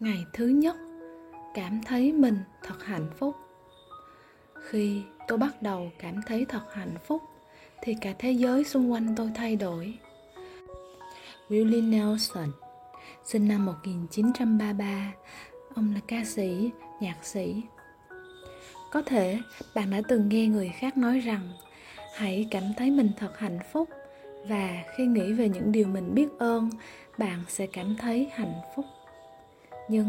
ngày thứ nhất, cảm thấy mình thật hạnh phúc. Khi tôi bắt đầu cảm thấy thật hạnh phúc, thì cả thế giới xung quanh tôi thay đổi. Willie Nelson, sinh năm 1933 ông là ca sĩ, nhạc sĩ. Có thể bạn đã từng nghe người khác nói rằng, hãy cảm thấy mình thật hạnh phúc. Và khi nghĩ về những điều mình biết ơn, bạn sẽ cảm thấy hạnh phúc nhưng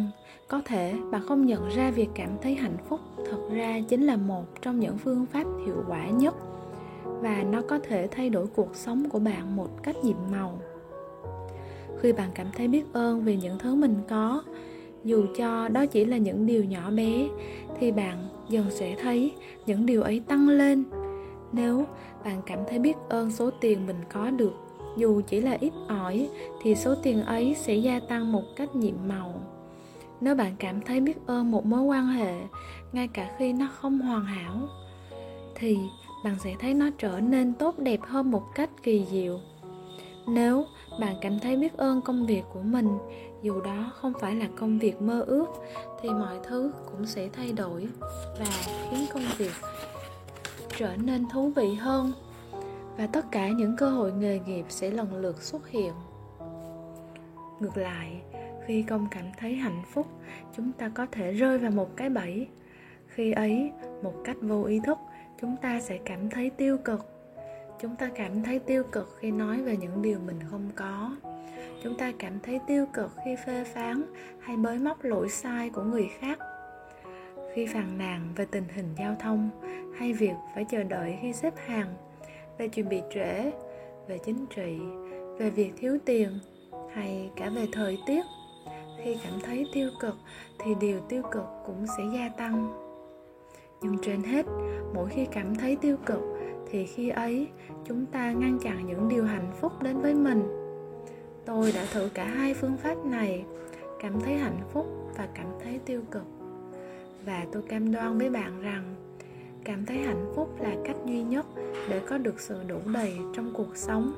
có thể bạn không nhận ra việc cảm thấy hạnh phúc thật ra chính là một trong những phương pháp hiệu quả nhất. Và nó có thể thay đổi cuộc sống của bạn một cách nhiệm màu. Khi bạn cảm thấy biết ơn về những thứ mình có, dù cho đó chỉ là những điều nhỏ bé, thì bạn dần sẽ thấy những điều ấy tăng lên. Nếu bạn cảm thấy biết ơn số tiền mình có được, dù chỉ là ít ỏi, thì số tiền ấy sẽ gia tăng một cách nhiệm màu nếu bạn cảm thấy biết ơn một mối quan hệ, ngay cả khi nó không hoàn hảo, thì bạn sẽ thấy nó trở nên tốt đẹp hơn một cách kỳ diệu. Nếu bạn cảm thấy biết ơn công việc của mình, dù đó không phải là công việc mơ ước, thì mọi thứ cũng sẽ thay đổi và khiến công việc trở nên thú vị hơn, và tất cả những cơ hội nghề nghiệp sẽ lần lượt xuất hiện. Ngược lại khi không cảm thấy hạnh phúc, chúng ta có thể rơi vào một cái bẫy. Khi ấy, một cách vô ý thức, chúng ta sẽ cảm thấy tiêu cực. Chúng ta cảm thấy tiêu cực khi nói về những điều mình không có. Chúng ta cảm thấy tiêu cực khi phê phán hay bới móc lỗi sai của người khác. Khi phàn nàn về tình hình giao thông hay việc phải chờ đợi khi xếp hàng, về chuyện bị trễ, về chính trị, về việc thiếu tiền hay cả về thời tiết khi cảm thấy tiêu cực thì điều tiêu cực cũng sẽ gia tăng. Nhưng trên hết, mỗi khi cảm thấy tiêu cực thì khi ấy, chúng ta ngăn chặn những điều hạnh phúc đến với mình. Tôi đã thử cả hai phương pháp này, cảm thấy hạnh phúc và cảm thấy tiêu cực. Và tôi cam đoan với bạn rằng, cảm thấy hạnh phúc là cách duy nhất để có được sự đủ đầy trong cuộc sống.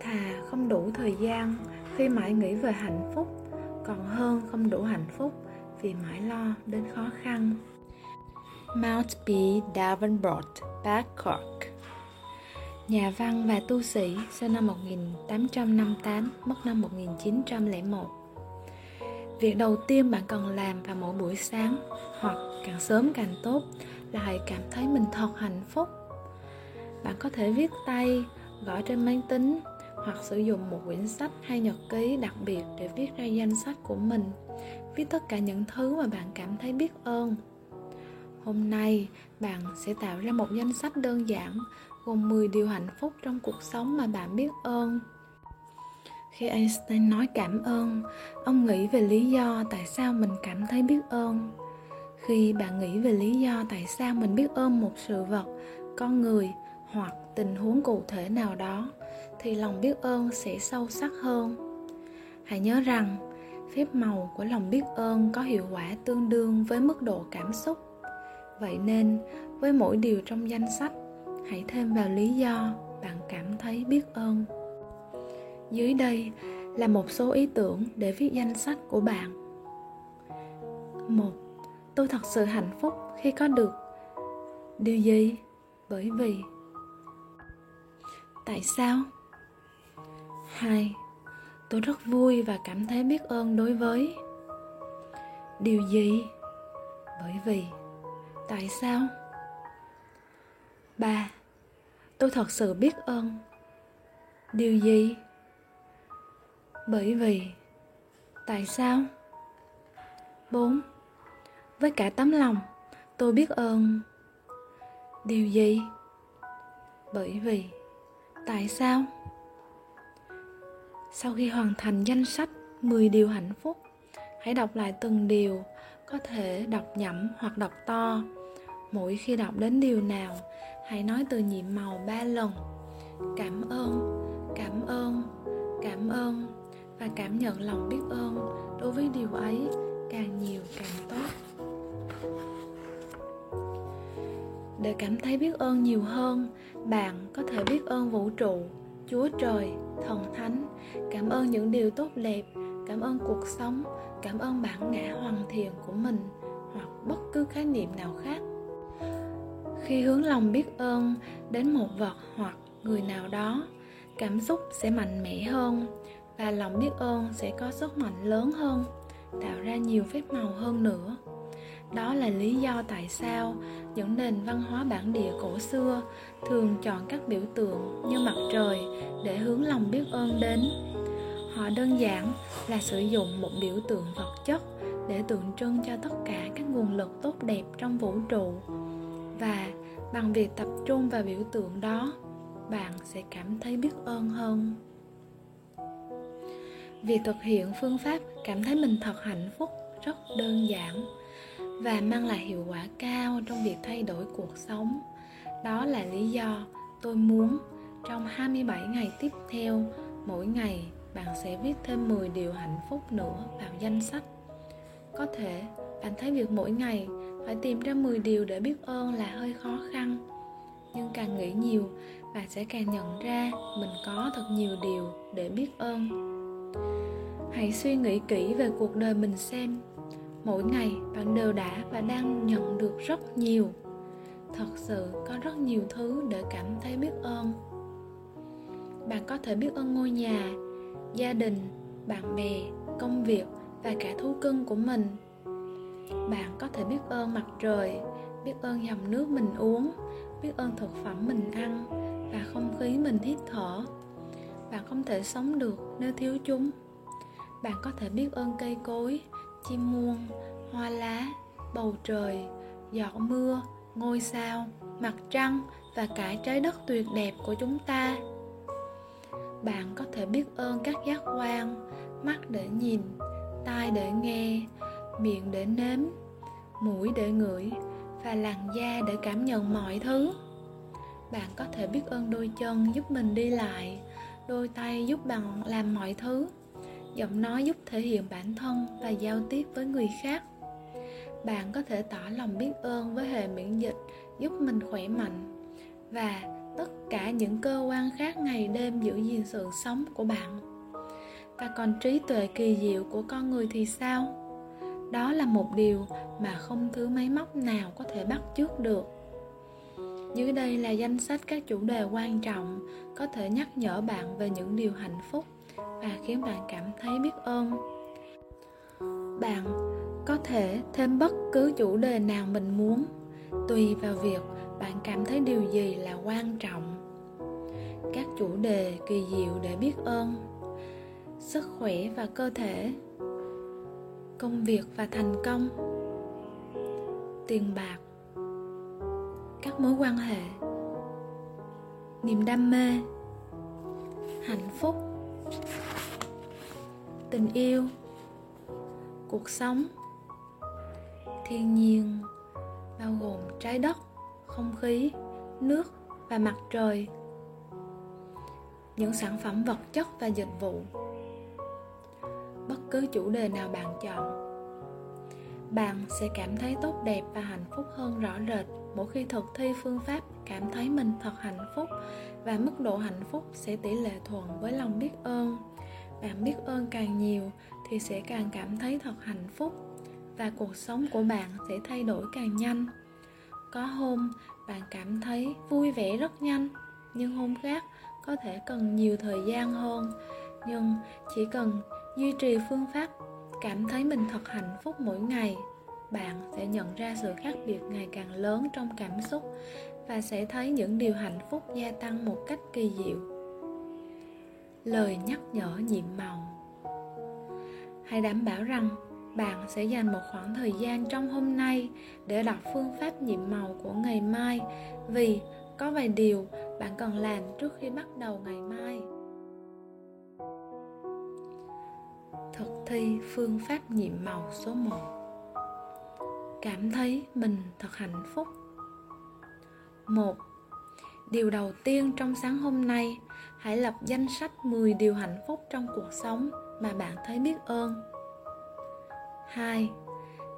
Thà không đủ thời gian khi mãi nghĩ về hạnh phúc còn hơn không đủ hạnh phúc vì mãi lo đến khó khăn Mount B. Davenport, Babcock Nhà văn và tu sĩ sinh năm 1858, mất năm 1901 Việc đầu tiên bạn cần làm vào mỗi buổi sáng hoặc càng sớm càng tốt là hãy cảm thấy mình thật hạnh phúc. Bạn có thể viết tay, gõ trên máy tính hoặc sử dụng một quyển sách hay nhật ký đặc biệt để viết ra danh sách của mình. Viết tất cả những thứ mà bạn cảm thấy biết ơn. Hôm nay bạn sẽ tạo ra một danh sách đơn giản gồm 10 điều hạnh phúc trong cuộc sống mà bạn biết ơn. Khi Einstein nói cảm ơn, ông nghĩ về lý do tại sao mình cảm thấy biết ơn. Khi bạn nghĩ về lý do tại sao mình biết ơn một sự vật, con người hoặc tình huống cụ thể nào đó, thì lòng biết ơn sẽ sâu sắc hơn. Hãy nhớ rằng phép màu của lòng biết ơn có hiệu quả tương đương với mức độ cảm xúc. Vậy nên với mỗi điều trong danh sách hãy thêm vào lý do bạn cảm thấy biết ơn. Dưới đây là một số ý tưởng để viết danh sách của bạn. Một tôi thật sự hạnh phúc khi có được. Điều gì? Bởi vì tại sao 2. Tôi rất vui và cảm thấy biết ơn đối với Điều gì? Bởi vì, Tại sao? 3. Tôi thật sự biết ơn Điều gì? Bởi vì, Tại sao? 4. Với cả tấm lòng, Tôi biết ơn Điều gì? Bởi vì Tại sao? Sau khi hoàn thành danh sách 10 điều hạnh phúc, hãy đọc lại từng điều, có thể đọc nhẩm hoặc đọc to. Mỗi khi đọc đến điều nào, hãy nói từ nhiệm màu ba lần. Cảm ơn, cảm ơn, cảm ơn và cảm nhận lòng biết ơn đối với điều ấy càng nhiều càng tốt. Để cảm thấy biết ơn nhiều hơn, bạn có thể biết ơn vũ trụ, Chúa trời, thần thánh, cảm ơn những điều tốt đẹp, cảm ơn cuộc sống cảm ơn bản ngã hoàn thiện của mình hoặc bất cứ khái niệm nào khác. Khi hướng lòng biết ơn đến một vật hoặc người nào đó cảm xúc sẽ mạnh mẽ hơn và lòng biết ơn sẽ có sức mạnh lớn hơn tạo ra nhiều phép màu hơn nữa đó là lý do tại sao những nền văn hóa bản địa cổ xưa thường chọn các biểu tượng như mặt trời để hướng lòng biết ơn đến. Họ đơn giản là sử dụng một biểu tượng vật chất để tượng trưng cho tất cả các nguồn lực tốt đẹp trong vũ trụ. Và bằng việc tập trung vào biểu tượng đó, bạn sẽ cảm thấy biết ơn hơn. Việc thực hiện phương pháp cảm thấy mình thật hạnh phúc rất đơn giản và mang lại hiệu quả cao trong việc thay đổi cuộc sống. Đó là lý do tôi muốn trong 27 ngày tiếp theo, mỗi ngày bạn sẽ viết thêm 10 điều hạnh phúc nữa vào danh sách. Có thể bạn thấy việc mỗi ngày phải tìm ra 10 điều để biết ơn là hơi khó khăn. Nhưng càng nghĩ nhiều, bạn sẽ càng nhận ra mình có thật nhiều điều để biết ơn. Hãy suy nghĩ kỹ về cuộc đời mình xem mỗi ngày, bạn đều đã và đang nhận được rất nhiều. Thật sự, có rất nhiều thứ để cảm thấy biết ơn. Bạn có thể biết ơn ngôi nhà, gia đình, bạn bè, công việc và cả thú cưng của mình. Bạn có thể biết ơn mặt trời, biết ơn dòng nước mình uống, biết ơn thực phẩm mình ăn và không khí mình hít thở. Bạn không thể sống được nếu thiếu chúng. Bạn có thể biết ơn cây cối chim muông, hoa lá, bầu trời, giọt mưa, ngôi sao, mặt trăng và cả trái đất tuyệt đẹp của chúng ta. Bạn có thể biết ơn các giác quan, mắt để nhìn, tai để nghe, miệng để nếm, mũi để ngửi và làn da để cảm nhận mọi thứ. Bạn có thể biết ơn đôi chân giúp mình đi lại, đôi tay giúp bạn làm mọi thứ giọng nói giúp thể hiện bản thân và giao tiếp với người khác. Bạn có thể tỏ lòng biết ơn với hệ miễn dịch giúp mình khỏe mạnh và tất cả những cơ quan khác ngày đêm giữ gìn sự sống của bạn. Và còn trí tuệ kỳ diệu của con người thì sao? Đó là một điều mà không thứ máy móc nào có thể bắt chước được. Dưới đây là danh sách các chủ đề quan trọng có thể nhắc nhở bạn về những điều hạnh phúc và khiến bạn cảm thấy biết ơn. Bạn có thể thêm bất cứ chủ đề nào mình muốn. Tùy vào việc bạn cảm thấy điều gì là quan trọng. Các chủ đề kỳ diệu để biết ơn, sức khỏe và cơ thể, công việc và thành công, tiền bạc, các mối quan hệ, niềm đam mê, hạnh phúc tình yêu, cuộc sống, thiên nhiên, bao gồm trái đất, không khí, nước và mặt trời. Những sản phẩm vật chất và dịch vụ. Bất cứ chủ đề nào bạn chọn bạn sẽ cảm thấy tốt đẹp và hạnh phúc hơn rõ rệt mỗi khi thực thi phương pháp cảm thấy mình thật hạnh phúc và mức độ hạnh phúc sẽ tỷ lệ thuận với lòng biết ơn. Bạn biết ơn càng nhiều thì sẽ càng cảm thấy thật hạnh phúc và cuộc sống của bạn sẽ thay đổi càng nhanh. Có hôm, bạn cảm thấy vui vẻ rất nhanh, nhưng hôm khác có thể cần nhiều thời gian hơn. Nhưng chỉ cần duy trì phương pháp cảm thấy mình thật hạnh phúc mỗi ngày, bạn sẽ nhận ra sự khác biệt ngày càng lớn trong cảm xúc và sẽ thấy những điều hạnh phúc gia tăng một cách kỳ diệu. Lời nhắc nhở nhiệm màu. Hãy đảm bảo rằng bạn sẽ dành một khoảng thời gian trong hôm nay để đọc phương pháp nhiệm màu của ngày mai, vì có vài điều bạn cần làm trước khi bắt đầu ngày mai. Thực thi phương pháp nhiệm màu số 1 cảm thấy mình thật hạnh phúc một điều đầu tiên trong sáng hôm nay hãy lập danh sách 10 điều hạnh phúc trong cuộc sống mà bạn thấy biết ơn 2.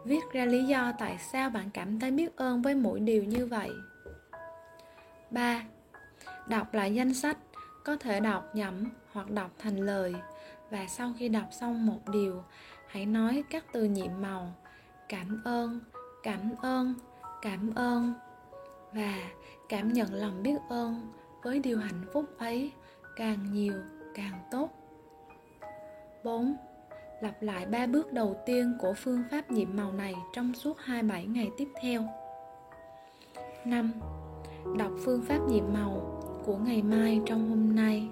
Viết ra lý do tại sao bạn cảm thấy biết ơn với mỗi điều như vậy. 3. Đọc lại danh sách, có thể đọc nhẩm hoặc đọc thành lời và sau khi đọc xong một điều, hãy nói các từ nhiệm màu cảm ơn cảm ơn cảm ơn và cảm nhận lòng biết ơn với điều hạnh phúc ấy càng nhiều càng tốt 4. Lặp lại ba bước đầu tiên của phương pháp nhiệm màu này trong suốt 27 ngày tiếp theo. 5. Đọc phương pháp nhiệm màu của ngày mai trong hôm nay